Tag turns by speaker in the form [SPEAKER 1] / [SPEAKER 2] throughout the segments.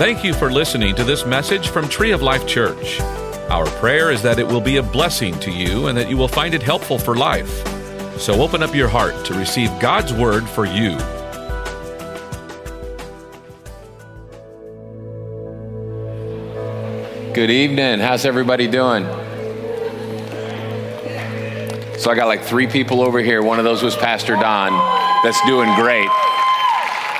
[SPEAKER 1] Thank you for listening to this message from Tree of Life Church. Our prayer is that it will be a blessing to you and that you will find it helpful for life. So open up your heart to receive God's word for you.
[SPEAKER 2] Good evening. How's everybody doing? So I got like three people over here. One of those was Pastor Don. That's doing great.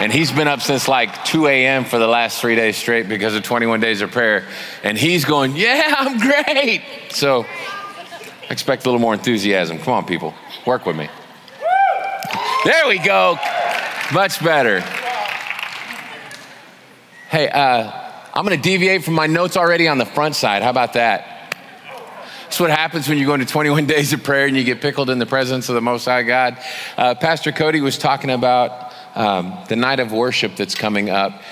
[SPEAKER 2] And he's been up since like 2 a.m. for the last three days straight because of 21 days of prayer. And he's going, Yeah, I'm great. So expect a little more enthusiasm. Come on, people, work with me. There we go. Much better. Hey, uh, I'm going to deviate from my notes already on the front side. How about that? That's what happens when you go into 21 days of prayer and you get pickled in the presence of the Most High God. Uh, Pastor Cody was talking about um, the night of worship that's coming up.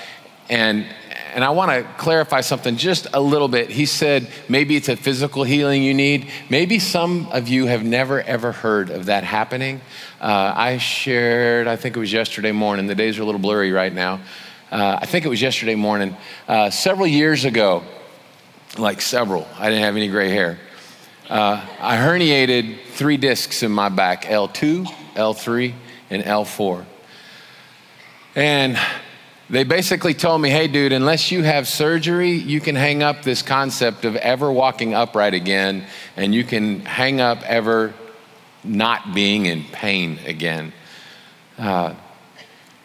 [SPEAKER 2] And, and I want to clarify something just a little bit. He said maybe it's a physical healing you need. Maybe some of you have never, ever heard of that happening. Uh, I shared, I think it was yesterday morning, the days are a little blurry right now. Uh, I think it was yesterday morning. Uh, several years ago, like several, I didn't have any gray hair. Uh, I herniated three discs in my back L2, L3, and L4. And they basically told me, hey, dude, unless you have surgery, you can hang up this concept of ever walking upright again, and you can hang up ever not being in pain again. Uh,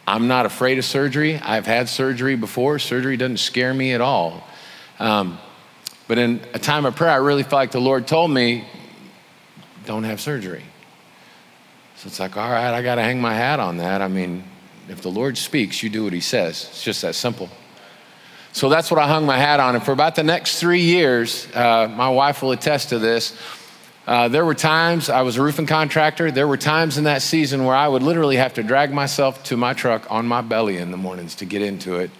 [SPEAKER 2] I'm not afraid of surgery. I've had surgery before. Surgery doesn't scare me at all. Um, but in a time of prayer, I really felt like the Lord told me, don't have surgery. So it's like, all right, I got to hang my hat on that. I mean, if the Lord speaks, you do what he says. It's just that simple. So that's what I hung my hat on. And for about the next three years, uh, my wife will attest to this. Uh, there were times, I was a roofing contractor, there were times in that season where I would literally have to drag myself to my truck on my belly in the mornings to get into it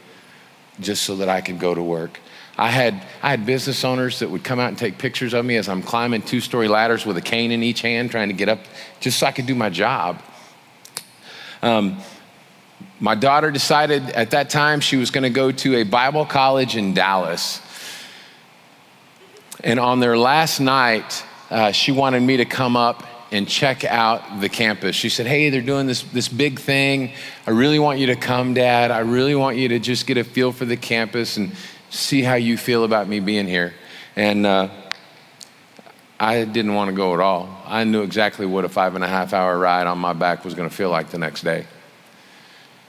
[SPEAKER 2] just so that I could go to work. I had, I had business owners that would come out and take pictures of me as I'm climbing two story ladders with a cane in each hand trying to get up just so I could do my job. Um, my daughter decided at that time she was going to go to a Bible college in Dallas. And on their last night, uh, she wanted me to come up and check out the campus. She said, Hey, they're doing this, this big thing. I really want you to come, Dad. I really want you to just get a feel for the campus and see how you feel about me being here. And uh, I didn't want to go at all. I knew exactly what a five and a half hour ride on my back was going to feel like the next day.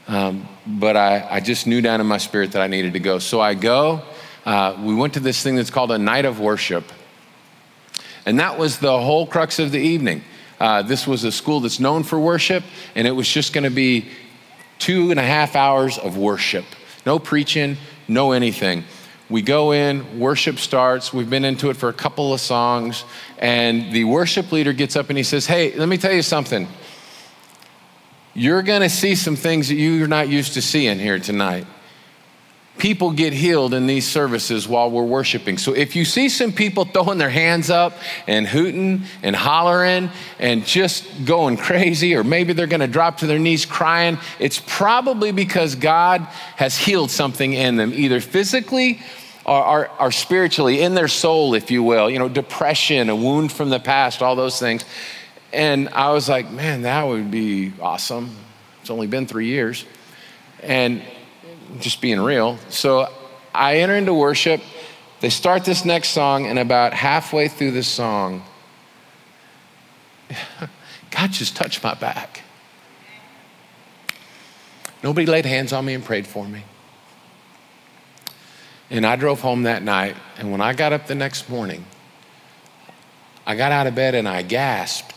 [SPEAKER 2] Um, but I, I, just knew down in my spirit that I needed to go. So I go. Uh, we went to this thing that's called a night of worship. And that was the whole crux of the evening. Uh, this was a school that's known for worship, and it was just going to be two and a half hours of worship. No preaching, no anything. We go in, worship starts. We've been into it for a couple of songs, and the worship leader gets up and he says, Hey, let me tell you something you're going to see some things that you're not used to seeing here tonight. People get healed in these services while we're worshiping. So if you see some people throwing their hands up and hooting and hollering and just going crazy, or maybe they're going to drop to their knees crying, it's probably because God has healed something in them, either physically or, or, or spiritually, in their soul, if you will. You know, depression, a wound from the past, all those things. And I was like, man, that would be awesome. It's only been three years. And just being real. So I enter into worship. They start this next song, and about halfway through the song, God just touched my back. Nobody laid hands on me and prayed for me. And I drove home that night, and when I got up the next morning, I got out of bed and I gasped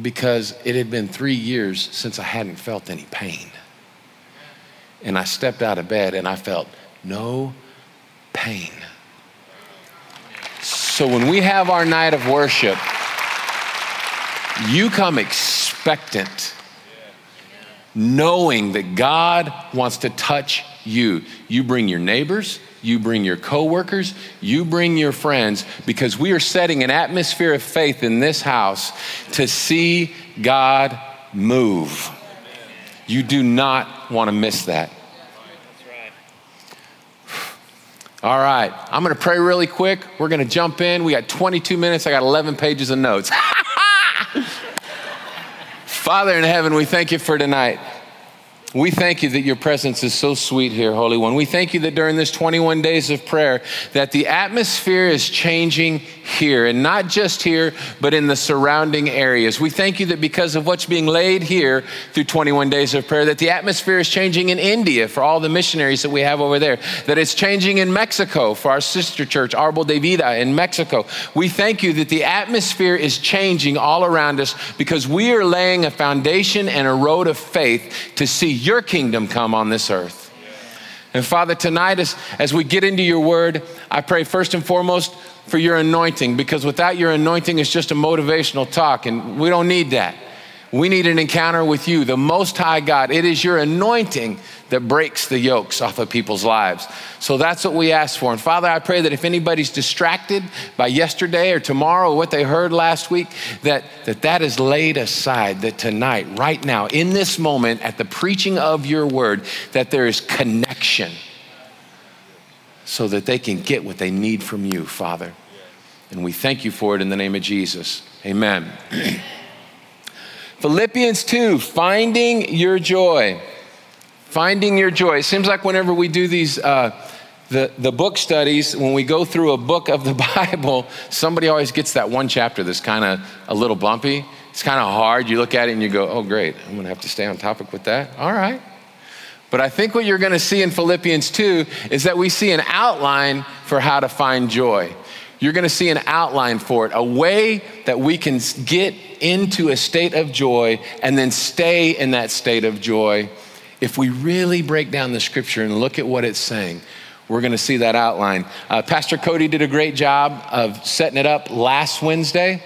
[SPEAKER 2] because it had been three years since I hadn't felt any pain. And I stepped out of bed and I felt no pain. So when we have our night of worship, you come expectant, knowing that God wants to touch you. You bring your neighbors, you bring your coworkers, you bring your friends, because we are setting an atmosphere of faith in this house to see God move. You do not want to miss that. All right, I'm gonna pray really quick. We're gonna jump in. We got 22 minutes, I got 11 pages of notes. Father in heaven, we thank you for tonight. We thank you that your presence is so sweet here, Holy One. We thank you that during this 21 days of prayer that the atmosphere is changing here and not just here but in the surrounding areas. We thank you that because of what's being laid here through 21 days of prayer that the atmosphere is changing in India for all the missionaries that we have over there. That it's changing in Mexico for our sister church Arbol de Vida in Mexico. We thank you that the atmosphere is changing all around us because we are laying a foundation and a road of faith to see your kingdom come on this earth. And Father, tonight, as, as we get into your word, I pray first and foremost for your anointing, because without your anointing, it's just a motivational talk, and we don't need that. We need an encounter with you, the Most High God. It is your anointing that breaks the yokes off of people's lives. So that's what we ask for. And Father, I pray that if anybody's distracted by yesterday or tomorrow or what they heard last week, that that, that is laid aside, that tonight, right now, in this moment, at the preaching of your word, that there is connection so that they can get what they need from you, Father. And we thank you for it in the name of Jesus. Amen. Philippians 2, finding your joy. Finding your joy. It seems like whenever we do these, uh, the, the book studies, when we go through a book of the Bible, somebody always gets that one chapter that's kind of a little bumpy. It's kind of hard. You look at it and you go, oh, great, I'm going to have to stay on topic with that. All right. But I think what you're going to see in Philippians 2 is that we see an outline for how to find joy you're going to see an outline for it, a way that we can get into a state of joy and then stay in that state of joy. If we really break down the scripture and look at what it's saying, we're going to see that outline. Uh, Pastor Cody did a great job of setting it up last Wednesday.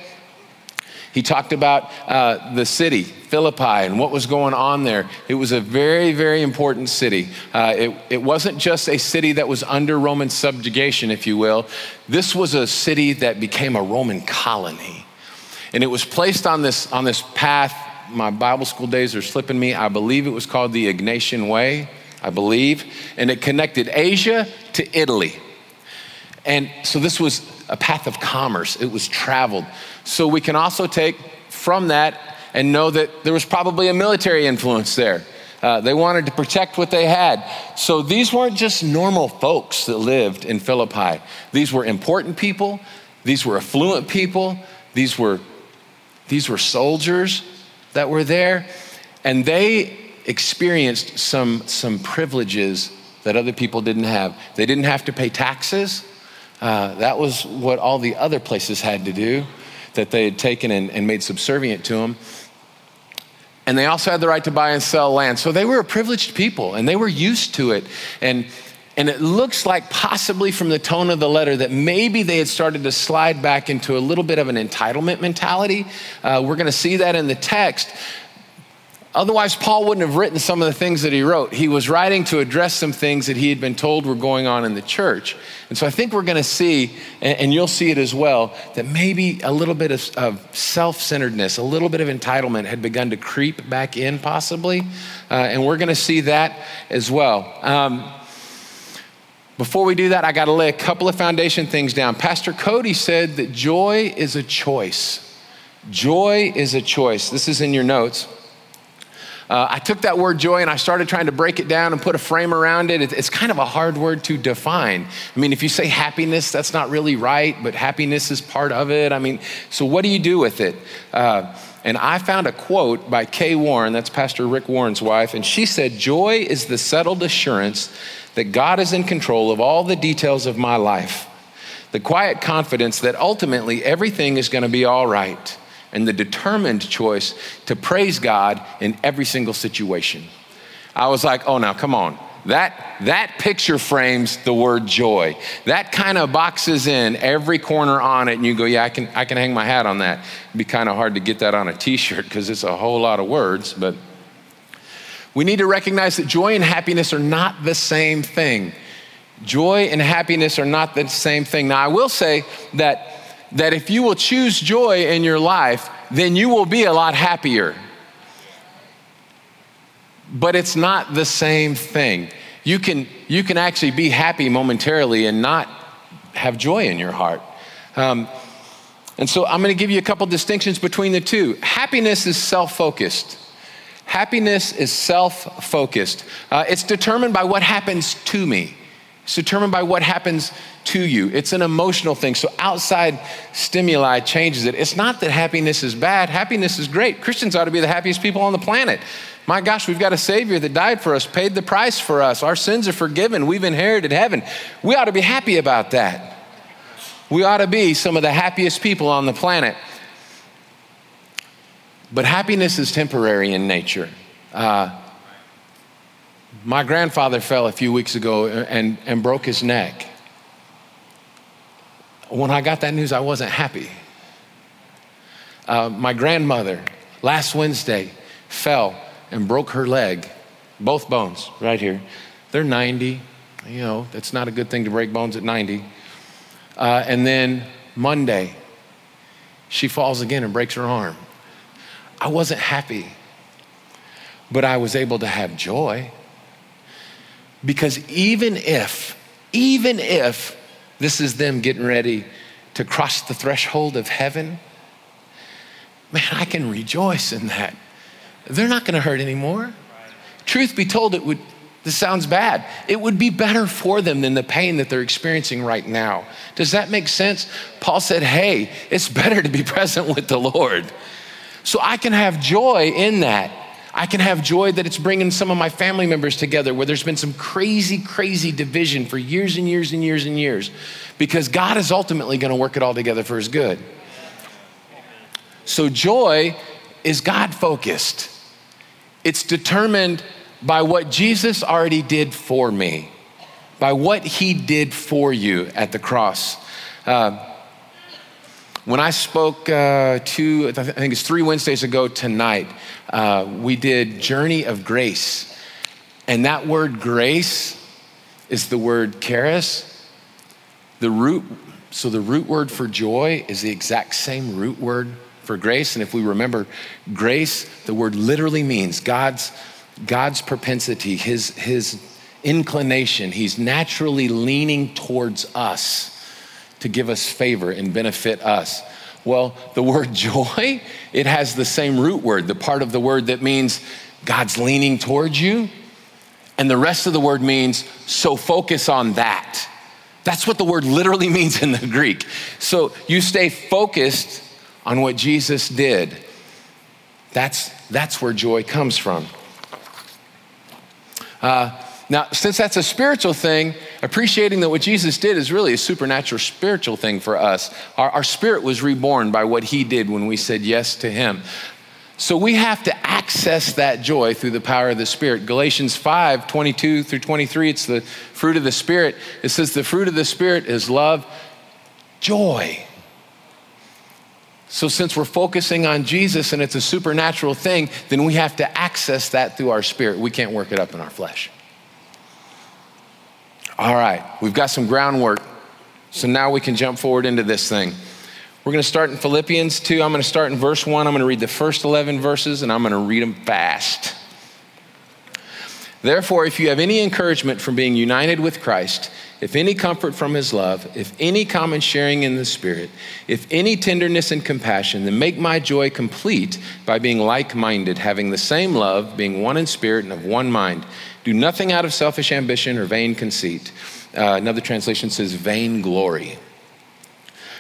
[SPEAKER 2] He talked about uh, the city, Philippi, and what was going on there. It was a very, very important city. Uh, it, it wasn't just a city that was under Roman subjugation, if you will. This was a city that became a Roman colony. And it was placed on this, on this path. My Bible school days are slipping me. I believe it was called the Egnatian Way, I believe. And it connected Asia to Italy. And so this was a path of commerce, it was traveled. So we can also take from that and know that there was probably a military influence there. Uh, they wanted to protect what they had. So these weren't just normal folks that lived in Philippi. These were important people, these were affluent people, these were, these were soldiers that were there, and they experienced some, some privileges that other people didn't have. They didn't have to pay taxes. Uh, that was what all the other places had to do that they had taken and, and made subservient to them. And they also had the right to buy and sell land. So they were a privileged people and they were used to it. And, and it looks like, possibly from the tone of the letter, that maybe they had started to slide back into a little bit of an entitlement mentality. Uh, we're going to see that in the text. Otherwise, Paul wouldn't have written some of the things that he wrote. He was writing to address some things that he had been told were going on in the church. And so I think we're going to see, and you'll see it as well, that maybe a little bit of, self centeredness, a little bit of entitlement had begun to creep back in, possibly. Uh, and we're going to see that as well. Um, before we do that, I got to lay a couple of foundation things down. Pastor Cody said that joy is a choice. Joy is a choice. This is in your notes. Uh, I took that word joy and I started trying to break it down and put a frame around it. It's kind of a hard word to define. I mean, if you say happiness, that's not really right, but happiness is part of it. I mean, so what do you do with it? Uh, and I found a quote by Kay Warren, that's Pastor Rick Warren's wife, and she said, Joy is the settled assurance that God is in control of all the details of my life, the quiet confidence that ultimately everything is going to be all right and the determined choice to praise God in every single situation. I was like, oh, now come on. That, that picture frames the word joy. That kind of boxes in every corner on it, and you go, yeah, I can, I can hang my hat on that. It'd be kind of hard to get that on a t shirt because it's a whole lot of words, but we need to recognize that joy and happiness are not the same thing. Joy and happiness are not the same thing. Now, I will say that that if you will choose joy in your life, then you will be a lot happier. But it's not the same thing. You can, you can actually be happy momentarily and not have joy in your heart. Um, and so I'm going to give you a couple distinctions between the two. Happiness is self focused. Happiness is self focused. Uh, it's determined by what happens to me, it's determined by what happens to you. It's an emotional thing. So outside stimuli changes it. It's not that happiness is bad, happiness is great. Christians ought to be the happiest people on the planet. My gosh, we've got a Savior that died for us, paid the price for us. Our sins are forgiven. We've inherited heaven. We ought to be happy about that. We ought to be some of the happiest people on the planet. But happiness is temporary in nature. Uh, my grandfather fell a few weeks ago and, and broke his neck. When I got that news, I wasn't happy. Uh, my grandmother, last Wednesday, fell and broke her leg, both bones right here. They're 90. You know, that's not a good thing to break bones at 90. Uh, and then Monday, she falls again and breaks her arm. I wasn't happy, but I was able to have joy. Because even if, even if this is them getting ready to cross the threshold of heaven, man, I can rejoice in that. They're not going to hurt anymore. Truth be told, it would, this sounds bad. It would be better for them than the pain that they're experiencing right now. Does that make sense? Paul said, Hey, it's better to be present with the Lord. So I can have joy in that. I can have joy that it's bringing some of my family members together where there's been some crazy, crazy division for years and years and years and years because God is ultimately going to work it all together for his good. So joy is God focused, it's determined by what Jesus already did for me, by what he did for you at the cross. Uh, when I spoke uh, to, I think it's three Wednesdays ago tonight, uh, we did Journey of Grace. And that word grace is the word charis. The root, so the root word for joy is the exact same root word for grace. And if we remember, grace, the word literally means God's God's propensity, his, his inclination, he's naturally leaning towards us to give us favor and benefit us. Well, the word joy, it has the same root word, the part of the word that means God's leaning towards you. And the rest of the word means, so focus on that. That's what the word literally means in the Greek. So you stay focused on what Jesus did. That's, that's where joy comes from. Uh, now, since that's a spiritual thing, appreciating that what Jesus did is really a supernatural spiritual thing for us. Our, our, spirit was reborn by what he did when we said yes to him. So we have to access that joy through the power of the Spirit. Galatians 5 22 through 23, it's the fruit of the Spirit. It says, The fruit of the Spirit is love, joy. So, since we're focusing on Jesus and it's a supernatural thing, then we have to access that through our spirit. We can't work it up in our flesh. All right, we've got some groundwork. So now we can jump forward into this thing. We're going to start in Philippians 2. I'm going to start in verse 1. I'm going to read the first 11 verses and I'm going to read them fast. Therefore, if you have any encouragement from being united with Christ, if any comfort from his love, if any common sharing in the Spirit, if any tenderness and compassion, then make my joy complete by being like minded, having the same love, being one in spirit and of one mind. Do nothing out of selfish ambition or vain conceit. Uh, another translation says vain glory.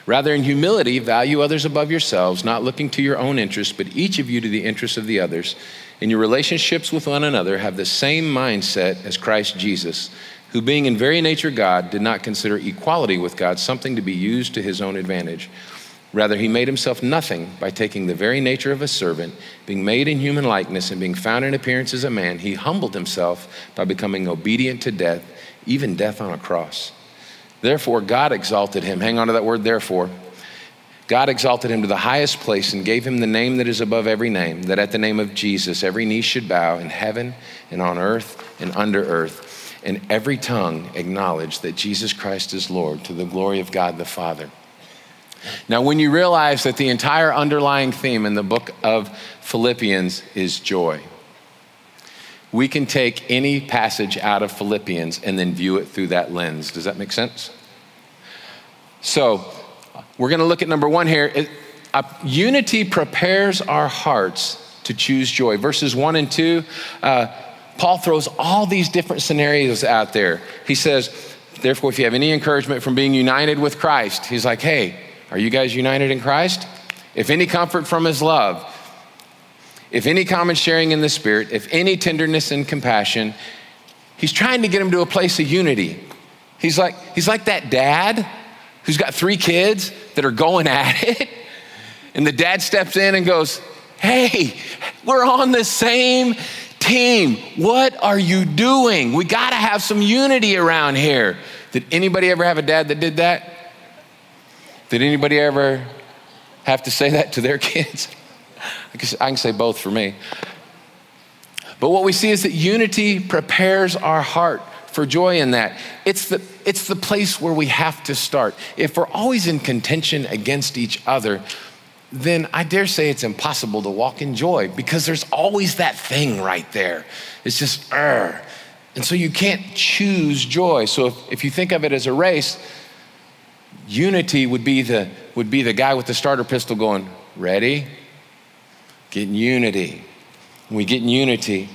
[SPEAKER 2] Rather, in humility, value others above yourselves, not looking to your own interests, but each of you to the interests of the others. In your relationships with one another, have the same mindset as Christ Jesus who, being in very nature God, did not consider equality with God something to be used to his own advantage. Rather, he made himself nothing by taking the very nature of a servant, being made in human likeness, and being found in appearance as a man. He humbled himself by becoming obedient to death, even death on a cross. Therefore, God exalted him. Hang on to that word, therefore. God exalted him to the highest place and gave him the name that is above every name, that at the name of Jesus every knee should bow in heaven and on earth and under earth and every tongue acknowledge that Jesus Christ is Lord to the glory of God the Father. Now, when you realize that the entire underlying theme in the book of Philippians is joy, we can take any passage out of Philippians and then view it through that lens. Does that make sense? So, we're going to look at number one here. It, uh, unity prepares our hearts to choose joy. Verses one and two, uh, Paul throws all these different scenarios out there. He says, Therefore, if you have any encouragement from being united with Christ, he's like, Hey, are you guys united in Christ? If any comfort from his love, if any common sharing in the Spirit, if any tenderness and compassion, he's trying to get him to a place of unity. He's like, he's like that dad who's got three kids that are going at it. And the dad steps in and goes, Hey, we're on the same team. What are you doing? We got to have some unity around here. Did anybody ever have a dad that did that? Did anybody ever have to say that to their kids? I can say both for me. But what we see is that unity prepares our heart for joy in that. It's the, it's the place where we have to start. If we're always in contention against each other, then I dare say it's impossible to walk in joy because there's always that thing right there. It's just, er. And so you can't choose joy. So if, if you think of it as a race, unity would be the, would be the guy with the starter pistol going, ready? Get in unity. When we get in unity,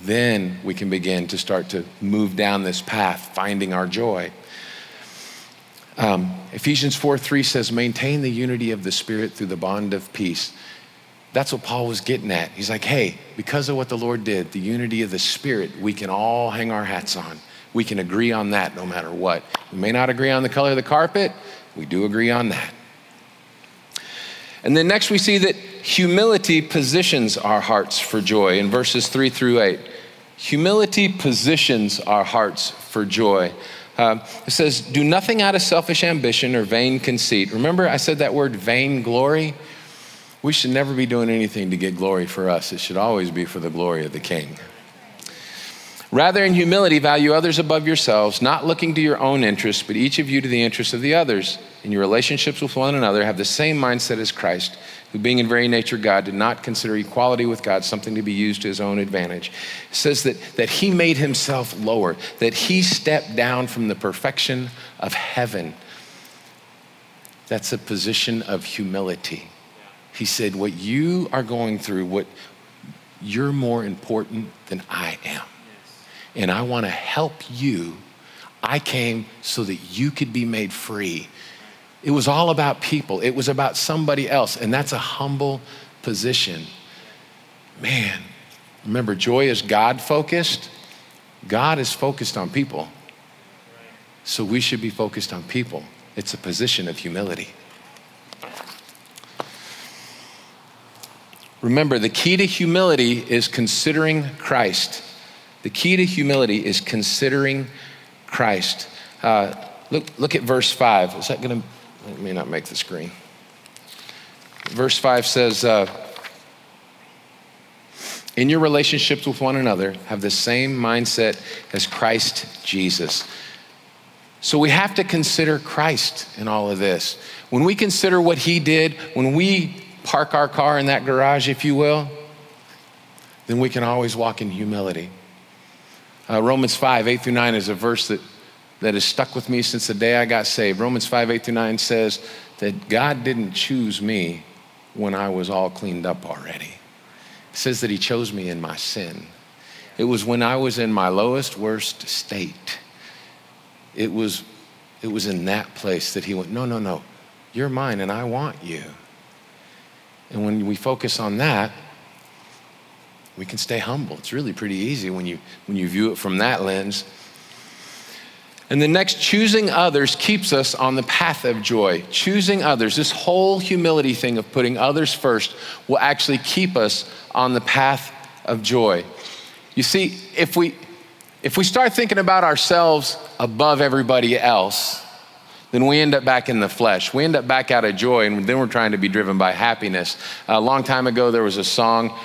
[SPEAKER 2] then we can begin to start to move down this path, finding our joy. Um, Ephesians 4 3 says, maintain the unity of the Spirit through the bond of peace. That's what Paul was getting at. He's like, hey, because of what the Lord did, the unity of the Spirit, we can all hang our hats on. We can agree on that no matter what. We may not agree on the color of the carpet, we do agree on that. And then next we see that humility positions our hearts for joy in verses 3 through 8. Humility positions our hearts for joy. Uh, it says, Do nothing out of selfish ambition or vain conceit. Remember, I said that word vain glory? We should never be doing anything to get glory for us. It should always be for the glory of the King. Rather, in humility, value others above yourselves, not looking to your own interests, but each of you to the interests of the others. In your relationships with one another, have the same mindset as Christ who being in very nature God did not consider equality with God something to be used to his own advantage. Says that, that he made himself lower, that he stepped down from the perfection of heaven. That's a position of humility. He said, What you are going through, what you're more important than I am. And I want to help you. I came so that you could be made free it was all about people, it was about somebody else. And that's a humble position. Man, remember, joy is God focused. God is focused on people. So we should be focused on people. It's a position of humility. Remember, the key to humility is considering Christ. The key to humility is considering Christ. Uh, look, look at verse 5. Is that going to it may not make the screen. Verse 5 says, uh, In your relationships with one another, have the same mindset as Christ Jesus. So we have to consider Christ in all of this. When we consider what he did, when we park our car in that garage, if you will, then we can always walk in humility. Uh, Romans 5, 8 through 9 is a verse that that has stuck with me since the day I got saved. Romans 5 8 through 9 says that God didn't choose me when I was all cleaned up already. It says that He chose me in my sin. It was when I was in my lowest, worst state. It was, it was in that place that He went, No, no, no, you're mine and I want you. And when we focus on that, we can stay humble. It's really pretty easy when you, when you view it from that lens. And the next, choosing others keeps us on the path of joy. Choosing others, this whole humility thing of putting others first, will actually keep us on the path of joy. You see, if we, if we start thinking about ourselves above everybody else, then we end up back in the flesh. We end up back out of joy, and then we're trying to be driven by happiness. A long time ago, there was a song,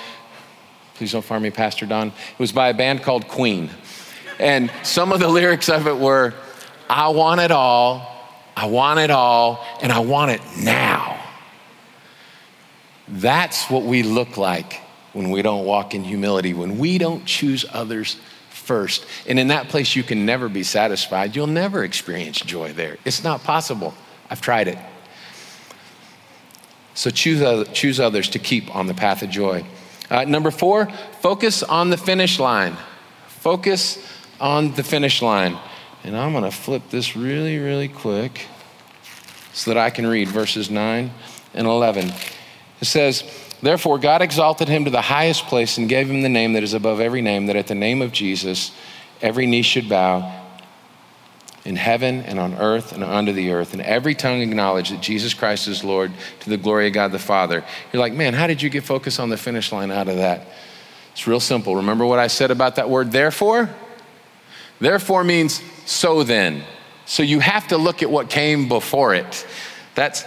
[SPEAKER 2] please don't fire me, Pastor Don. It was by a band called Queen. And some of the lyrics of it were, I want it all, I want it all, and I want it now. That's what we look like when we don't walk in humility, when we don't choose others first. And in that place, you can never be satisfied. You'll never experience joy there. It's not possible. I've tried it. So choose, choose others to keep on the path of joy. Uh, number four, focus on the finish line. Focus on the finish line. And I'm going to flip this really, really quick so that I can read verses 9 and 11. It says, Therefore, God exalted him to the highest place and gave him the name that is above every name, that at the name of Jesus every knee should bow in heaven and on earth and under the earth, and every tongue acknowledge that Jesus Christ is Lord to the glory of God the Father. You're like, man, how did you get focused on the finish line out of that? It's real simple. Remember what I said about that word, therefore? Therefore means so then. So you have to look at what came before it. That's,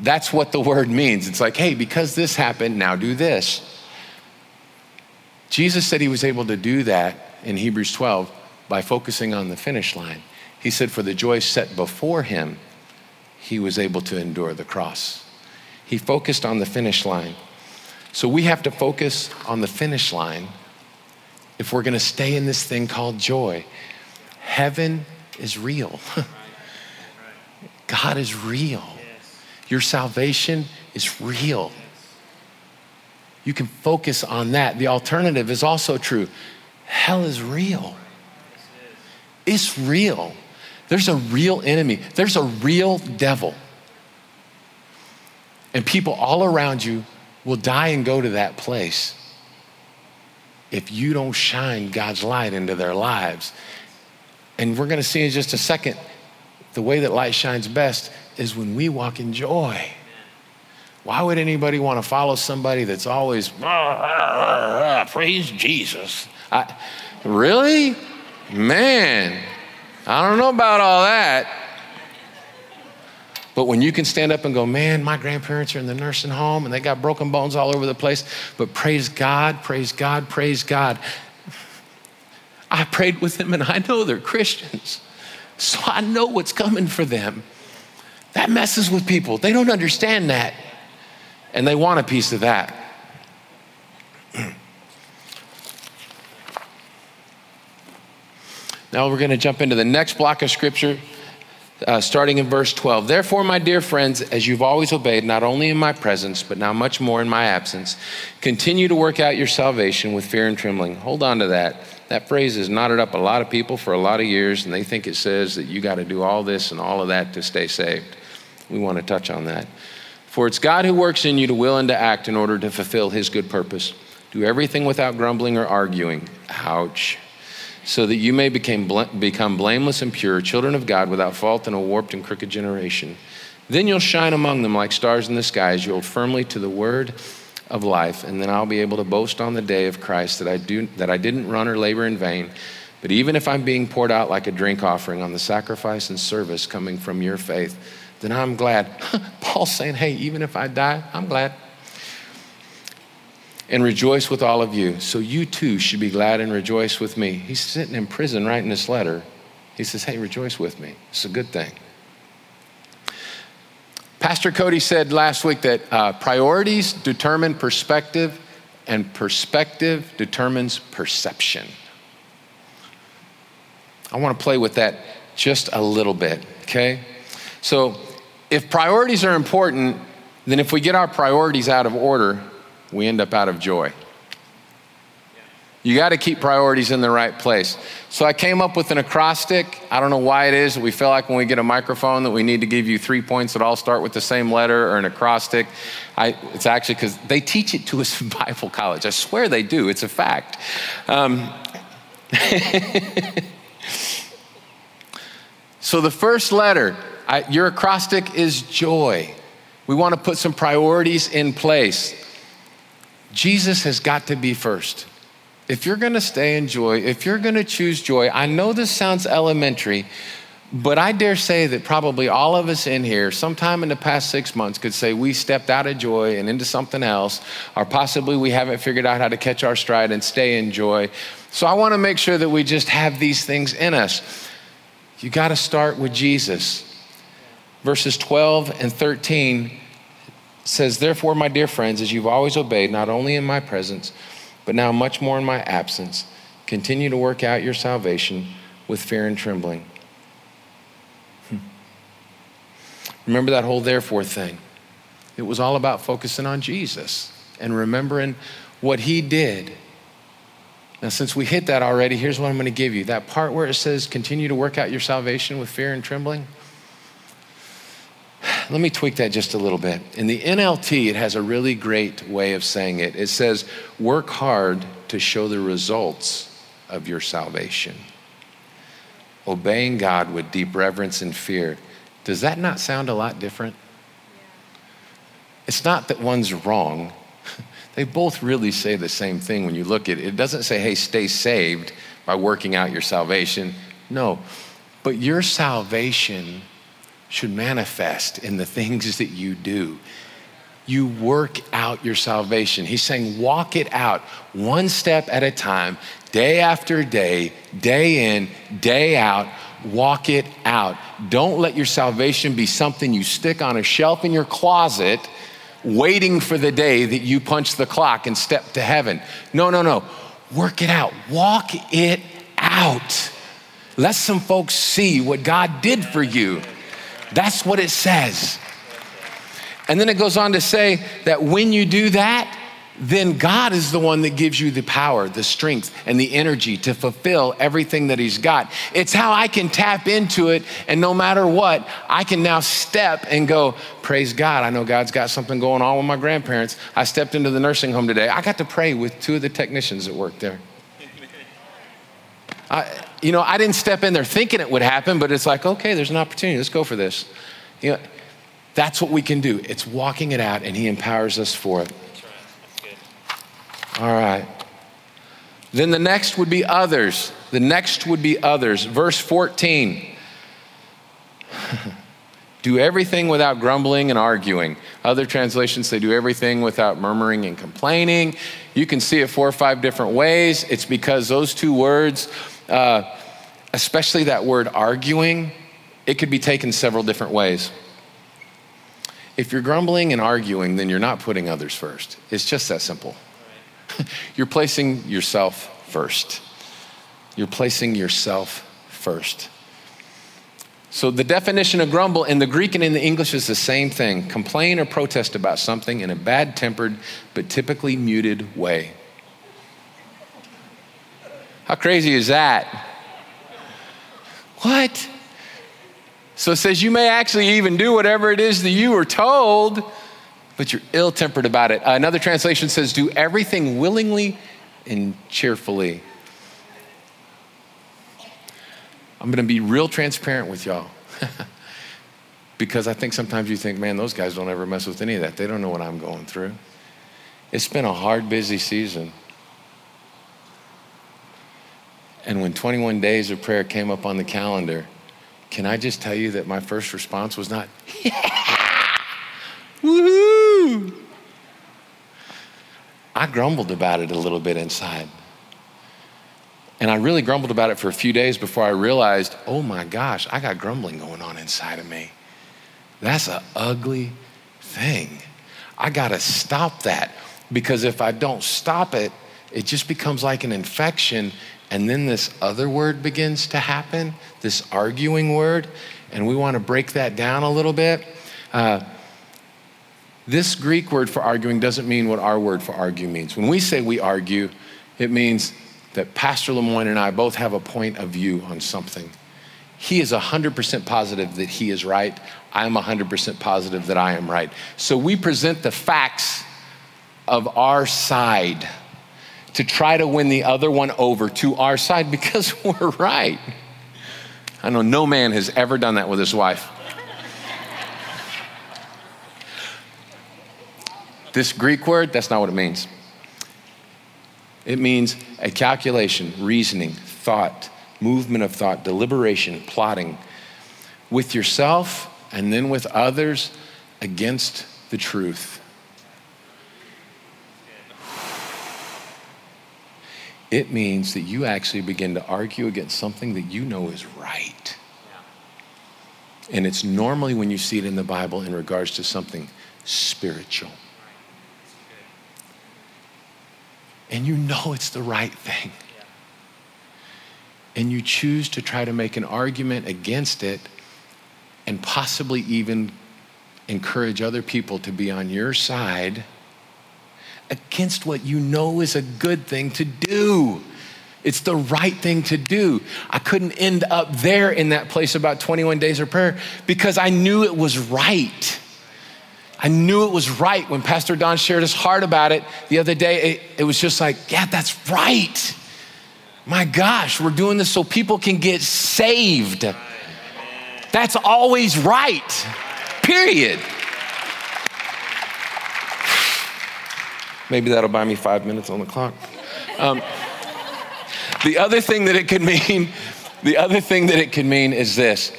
[SPEAKER 2] that's what the word means. It's like, hey, because this happened, now do this. Jesus said he was able to do that in Hebrews 12 by focusing on the finish line. He said, for the joy set before him, he was able to endure the cross. He focused on the finish line. So we have to focus on the finish line if we're going to stay in this thing called joy. Heaven is real. God is real. Your salvation is real. You can focus on that. The alternative is also true. Hell is real. It's real. There's a real enemy, there's a real devil. And people all around you will die and go to that place if you don't shine God's light into their lives. And we're going to see in just a second the way that light shines best is when we walk in joy. Why would anybody want to follow somebody that's always, ah, ah, ah, praise Jesus? I, really? Man, I don't know about all that. But when you can stand up and go, man, my grandparents are in the nursing home and they got broken bones all over the place, but praise God, praise God, praise God. I prayed with them and I know they're Christians. So I know what's coming for them. That messes with people. They don't understand that. And they want a piece of that. now we're going to jump into the next block of scripture uh, starting in verse 12. Therefore, my dear friends, as you've always obeyed, not only in my presence, but now much more in my absence, continue to work out your salvation with fear and trembling. Hold on to that. That phrase has knotted up a lot of people for a lot of years, and they think it says that you got to do all this and all of that to stay saved. We want to touch on that. For it's God who works in you to will and to act in order to fulfill his good purpose. Do everything without grumbling or arguing. Ouch so that you may become, become blameless and pure, children of God without fault in a warped and crooked generation. Then you'll shine among them like stars in the sky as you hold firmly to the word of life, and then I'll be able to boast on the day of Christ that I, do, that I didn't run or labor in vain. But even if I'm being poured out like a drink offering on the sacrifice and service coming from your faith, then I'm glad. Paul's saying, hey, even if I die, I'm glad and rejoice with all of you. So you too should be glad and rejoice with me. He's sitting in prison writing this letter. He says, Hey, rejoice with me. It's a good thing. Pastor Cody said last week that uh, priorities determine perspective, and perspective determines perception. I want to play with that just a little bit, okay? So, if priorities are important, then if we get our priorities out of order, we end up out of joy. You got to keep priorities in the right place. So I came up with an acrostic. I don't know why it is that we feel like when we get a microphone that we need to give you three points that all start with the same letter or an acrostic. I, it's actually because they teach it to us in Bible college. I swear they do. It's a fact. Um, so the first letter, I, your acrostic is joy. We want to put some priorities in place. Jesus has got to be first. If you're going to stay in joy, if you're going to choose joy, I know this sounds elementary, but I dare say that probably all of us in here, sometime in the past six months, could say we stepped out of joy and into something else, or possibly we haven't figured out how to catch our stride and stay in joy. So I want to make sure that we just have these things in us. You got to start with Jesus. Verses 12 and 13 It says, Therefore, my dear friends, as you've always obeyed, not only in my presence, but now much more in my absence, continue to work out your salvation with fear and trembling. Hmm. Remember that whole therefore thing. It was all about focusing on Jesus and remembering what he did. Now, since we hit that already, here's what I'm going to give you that part where it says, continue to work out your salvation with fear and trembling. Let me tweak that just a little bit. In the NLT, it has a really great way of saying it. It says, work hard to show the results of your salvation. Obeying God with deep reverence and fear. Does that not sound a lot different? It's not that one's wrong. They both really say the same thing when you look at it. It doesn't say, hey, stay saved by working out your salvation. No. But your salvation should manifest in the things that you do. You work out your salvation. He's saying, walk it out one step at a time, day after day, day in, day out. Walk it out. Don't let your salvation be something you stick on a shelf in your closet, waiting for the day that you punch the clock and step to heaven. No, no, no. Work it out. Walk it out. Let some folks see what God did for you. That's what it says. And then it goes on to say that when you do that, then God is the one that gives you the power, the strength, and the energy to fulfill everything that He's got. It's how I can tap into it, and no matter what, I can now step and go, Praise God. I know God's got something going on with my grandparents. I stepped into the nursing home today. I got to pray with two of the technicians that work there. I, you know, I didn't step in there thinking it would happen, but it's like, okay, there's an opportunity. Let's go for this. You know, that's what we can do. It's walking it out, and He empowers us for it. All right. Then the next would be others. The next would be others. Verse 14. do everything without grumbling and arguing. Other translations say do everything without murmuring and complaining. You can see it four or five different ways. It's because those two words uh, especially that word arguing, it could be taken several different ways. If you're grumbling and arguing, then you're not putting others first. It's just that simple. you're placing yourself first. You're placing yourself first. So, the definition of grumble in the Greek and in the English is the same thing complain or protest about something in a bad tempered but typically muted way. How crazy is that? What? So it says you may actually even do whatever it is that you were told, but you're ill tempered about it. Uh, another translation says do everything willingly and cheerfully. I'm going to be real transparent with y'all. because I think sometimes you think, man, those guys don't ever mess with any of that. They don't know what I'm going through. It's been a hard, busy season. And when 21 days of prayer came up on the calendar, can I just tell you that my first response was not, yeah, woohoo. I grumbled about it a little bit inside. And I really grumbled about it for a few days before I realized, oh my gosh, I got grumbling going on inside of me. That's an ugly thing. I got to stop that because if I don't stop it, it just becomes like an infection and then this other word begins to happen, this arguing word, and we want to break that down a little bit. Uh, this Greek word for arguing doesn't mean what our word for argue means. When we say we argue, it means that Pastor Lemoyne and I both have a point of view on something. He is 100% positive that he is right. I'm 100% positive that I am right. So we present the facts of our side to try to win the other one over to our side because we're right. I know no man has ever done that with his wife. This Greek word, that's not what it means. It means a calculation, reasoning, thought, movement of thought, deliberation, plotting with yourself and then with others against the truth. It means that you actually begin to argue against something that you know is right. And it's normally when you see it in the Bible in regards to something spiritual. And you know it's the right thing. And you choose to try to make an argument against it and possibly even encourage other people to be on your side against what you know is a good thing to do. It's the right thing to do. I couldn't end up there in that place about 21 days of prayer because I knew it was right. I knew it was right when Pastor Don shared his heart about it the other day. It, it was just like, yeah, that's right. My gosh, we're doing this so people can get saved. That's always right, period. Maybe that'll buy me five minutes on the clock. Um, the other thing that it could mean, the other thing that it could mean is this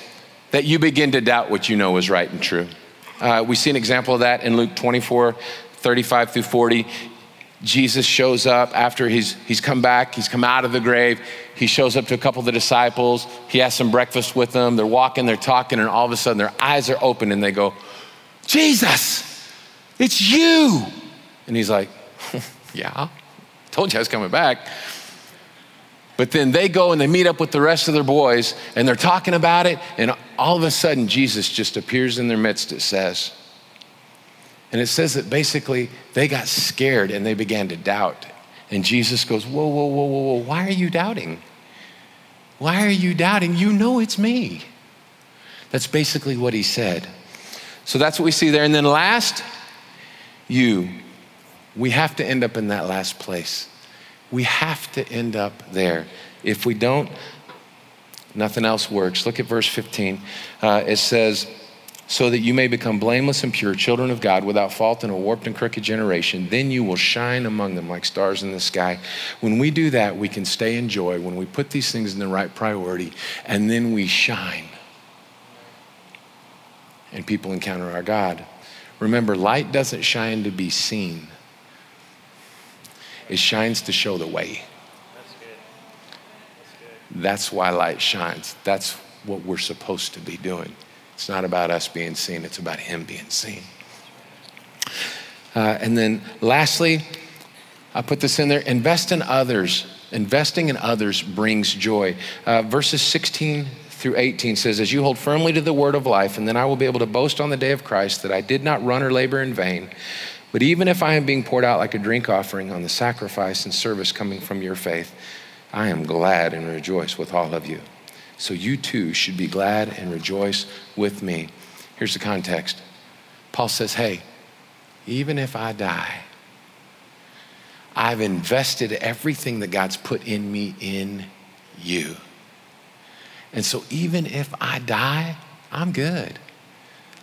[SPEAKER 2] that you begin to doubt what you know is right and true. Uh, we see an example of that in Luke 24, 35 through 40. Jesus shows up after he's, he's come back, he's come out of the grave. He shows up to a couple of the disciples. He has some breakfast with them. They're walking, they're talking, and all of a sudden their eyes are open and they go, Jesus, it's you. And he's like, Yeah, told you I was coming back. But then they go and they meet up with the rest of their boys and they're talking about it, and all of a sudden Jesus just appears in their midst, it says. And it says that basically they got scared and they began to doubt. And Jesus goes, Whoa, whoa, whoa, whoa, whoa, why are you doubting? Why are you doubting? You know it's me. That's basically what he said. So that's what we see there. And then last, you. We have to end up in that last place. We have to end up there. If we don't, nothing else works. Look at verse 15. Uh, it says, so that you may become blameless and pure, children of God, without fault in a warped and crooked generation. Then you will shine among them like stars in the sky. When we do that, we can stay in joy when we put these things in the right priority, and then we shine. And people encounter our God. Remember, light doesn't shine to be seen, it shines to show the way. That's why light shines. That's what we're supposed to be doing. It's not about us being seen, it's about Him being seen. Uh, and then lastly, I put this in there invest in others. Investing in others brings joy. Uh, verses 16 through 18 says, As you hold firmly to the word of life, and then I will be able to boast on the day of Christ that I did not run or labor in vain. But even if I am being poured out like a drink offering on the sacrifice and service coming from your faith, I am glad and rejoice with all of you. So you too should be glad and rejoice with me. Here's the context Paul says, Hey, even if I die, I've invested everything that God's put in me in you. And so even if I die, I'm good.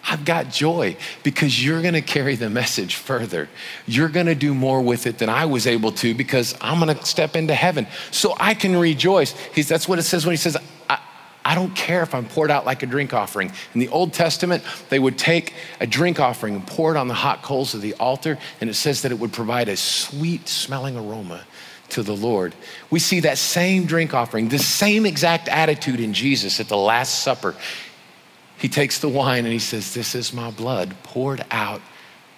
[SPEAKER 2] I've got joy because you're going to carry the message further. You're going to do more with it than I was able to because I'm going to step into heaven. So I can rejoice. He's, that's what it says when he says, I, I don't care if I'm poured out like a drink offering. In the Old Testament, they would take a drink offering and pour it on the hot coals of the altar, and it says that it would provide a sweet smelling aroma to the Lord. We see that same drink offering, the same exact attitude in Jesus at the Last Supper he takes the wine and he says, This is my blood poured out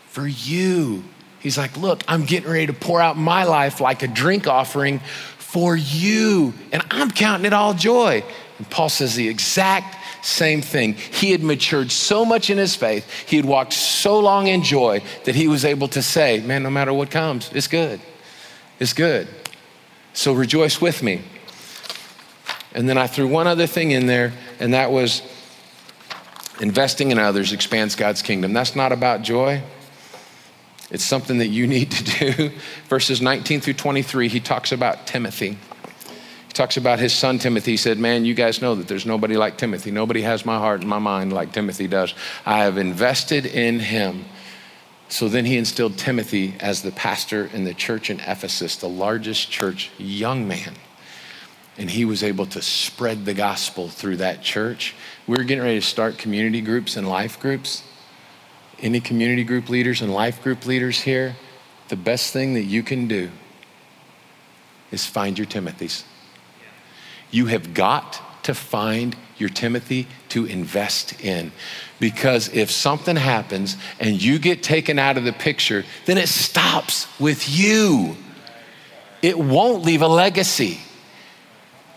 [SPEAKER 2] for you. He's like, Look, I'm getting ready to pour out my life like a drink offering for you. And I'm counting it all joy. And Paul says the exact same thing. He had matured so much in his faith, he had walked so long in joy that he was able to say, Man, no matter what comes, it's good. It's good. So rejoice with me. And then I threw one other thing in there, and that was Investing in others expands God's kingdom. That's not about joy. It's something that you need to do. Verses 19 through 23, he talks about Timothy. He talks about his son Timothy. He said, Man, you guys know that there's nobody like Timothy. Nobody has my heart and my mind like Timothy does. I have invested in him. So then he instilled Timothy as the pastor in the church in Ephesus, the largest church, young man. And he was able to spread the gospel through that church we're getting ready to start community groups and life groups. Any community group leaders and life group leaders here, the best thing that you can do is find your Timothys. You have got to find your Timothy to invest in. Because if something happens and you get taken out of the picture, then it stops with you. It won't leave a legacy.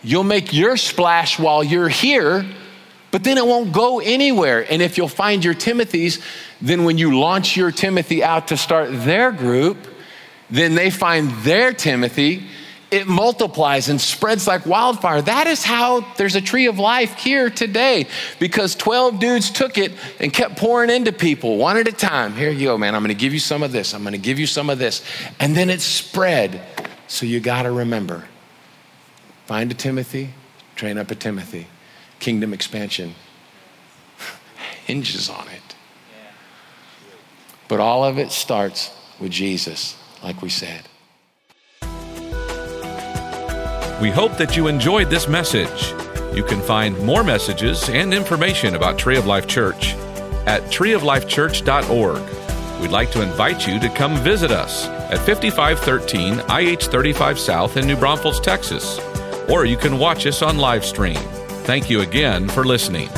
[SPEAKER 2] You'll make your splash while you're here, but then it won't go anywhere. And if you'll find your Timothys, then when you launch your Timothy out to start their group, then they find their Timothy. It multiplies and spreads like wildfire. That is how there's a tree of life here today because 12 dudes took it and kept pouring into people one at a time. Here you go, man. I'm going to give you some of this. I'm going to give you some of this. And then it spread. So you got to remember find a Timothy, train up a Timothy. Kingdom expansion hinges on it. But all of it starts with Jesus, like we said.
[SPEAKER 1] We hope that you enjoyed this message. You can find more messages and information about Tree of Life Church at treeoflifechurch.org. We'd like to invite you to come visit us at 5513 IH 35 South in New Braunfels, Texas, or you can watch us on live stream. Thank you again for listening.